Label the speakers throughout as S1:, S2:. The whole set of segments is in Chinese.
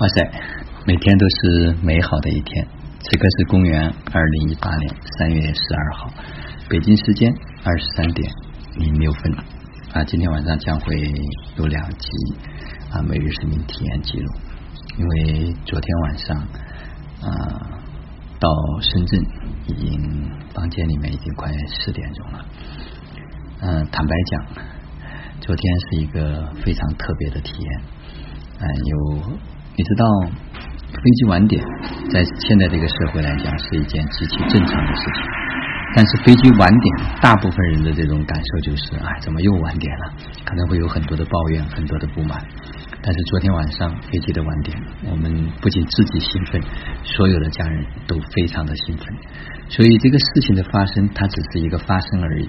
S1: 哇塞，每天都是美好的一天。此刻是公元二零一八年三月十二号，北京时间二十三点零六分。啊，今天晚上将会有两集啊每日生命体验记录。因为昨天晚上啊到深圳，已经房间里面已经快四点钟了。嗯，坦白讲，昨天是一个非常特别的体验。嗯，有。你知道飞机晚点在现在这个社会来讲是一件极其正常的事情，但是飞机晚点，大部分人的这种感受就是，哎，怎么又晚点了？可能会有很多的抱怨，很多的不满。但是昨天晚上飞机的晚点，我们不仅自己兴奋，所有的家人都非常的兴奋。所以这个事情的发生，它只是一个发生而已。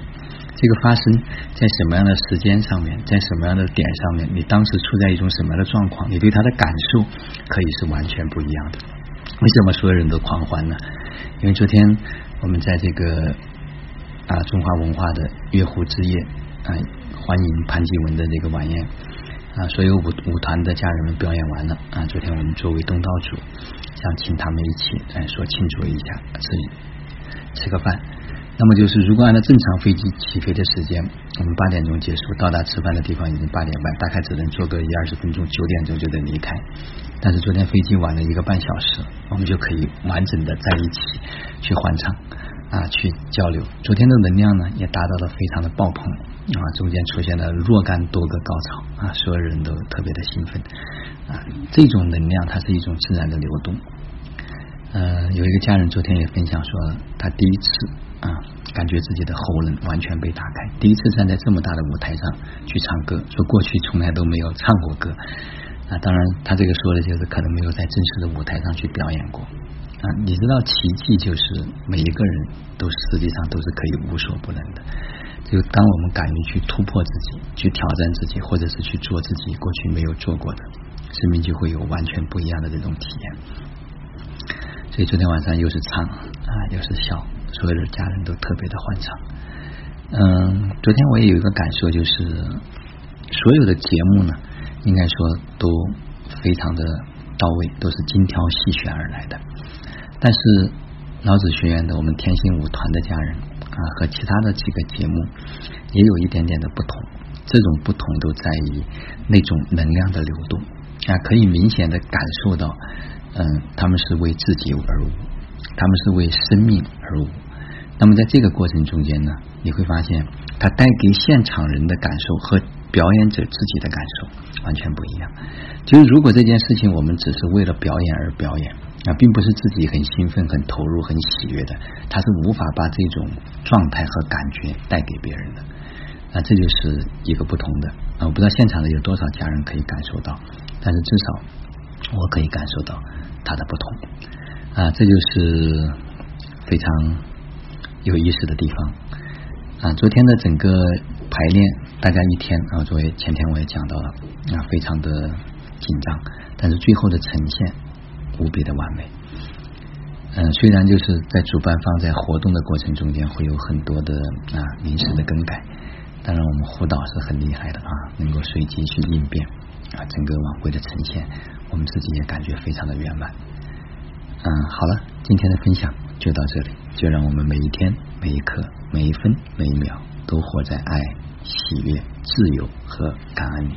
S1: 这个发生在什么样的时间上面，在什么样的点上面，你当时处在一种什么样的状况，你对他的感受可以是完全不一样的。为什么所有人都狂欢呢？因为昨天我们在这个啊中华文化的月湖之夜啊，欢迎潘基文的这个晚宴啊，所有舞舞团的家人们表演完了啊，昨天我们作为东道主，想请他们一起来说庆祝一下，吃吃个饭。那么就是，如果按照正常飞机起飞的时间，我们八点钟结束，到达吃饭的地方已经八点半，大概只能坐个一二十分钟，九点钟就得离开。但是昨天飞机晚了一个半小时，我们就可以完整的在一起去欢唱啊，去交流。昨天的能量呢，也达到了非常的爆棚啊，中间出现了若干多个高潮啊，所有人都特别的兴奋啊。这种能量它是一种自然的流动。呃，有一个家人昨天也分享说，他第一次。感觉自己的喉咙完全被打开，第一次站在这么大的舞台上去唱歌，说过去从来都没有唱过歌。啊，当然他这个说的就是可能没有在正式的舞台上去表演过。啊，你知道奇迹就是每一个人都实际上都是可以无所不能的。就当我们敢于去突破自己，去挑战自己，或者是去做自己过去没有做过的，生命就会有完全不一样的这种体验。所以昨天晚上又是唱啊，又是笑。所有的家人都特别的欢畅。嗯，昨天我也有一个感受，就是所有的节目呢，应该说都非常的到位，都是精挑细选而来的。但是老子学院的我们天星舞团的家人啊，和其他的几个节目也有一点点的不同。这种不同都在于那种能量的流动啊，可以明显的感受到，嗯，他们是为自己而舞。他们是为生命而舞，那么在这个过程中间呢，你会发现，它带给现场人的感受和表演者自己的感受完全不一样。就是如果这件事情我们只是为了表演而表演，啊，并不是自己很兴奋、很投入、很喜悦的，他是无法把这种状态和感觉带给别人的。那这就是一个不同的。啊，我不知道现场的有多少家人可以感受到，但是至少我可以感受到它的不同。啊，这就是非常有意思的地方啊！昨天的整个排练大概一天啊，作为前天我也讲到了啊，非常的紧张，但是最后的呈现无比的完美。嗯，虽然就是在主办方在活动的过程中间会有很多的啊临时的更改，当然我们胡导是很厉害的啊，能够随机去应变啊，整个晚会的呈现，我们自己也感觉非常的圆满。嗯，好了，今天的分享就到这里。就让我们每一天、每一刻、每一分、每一秒，都活在爱、喜悦、自由和感恩里。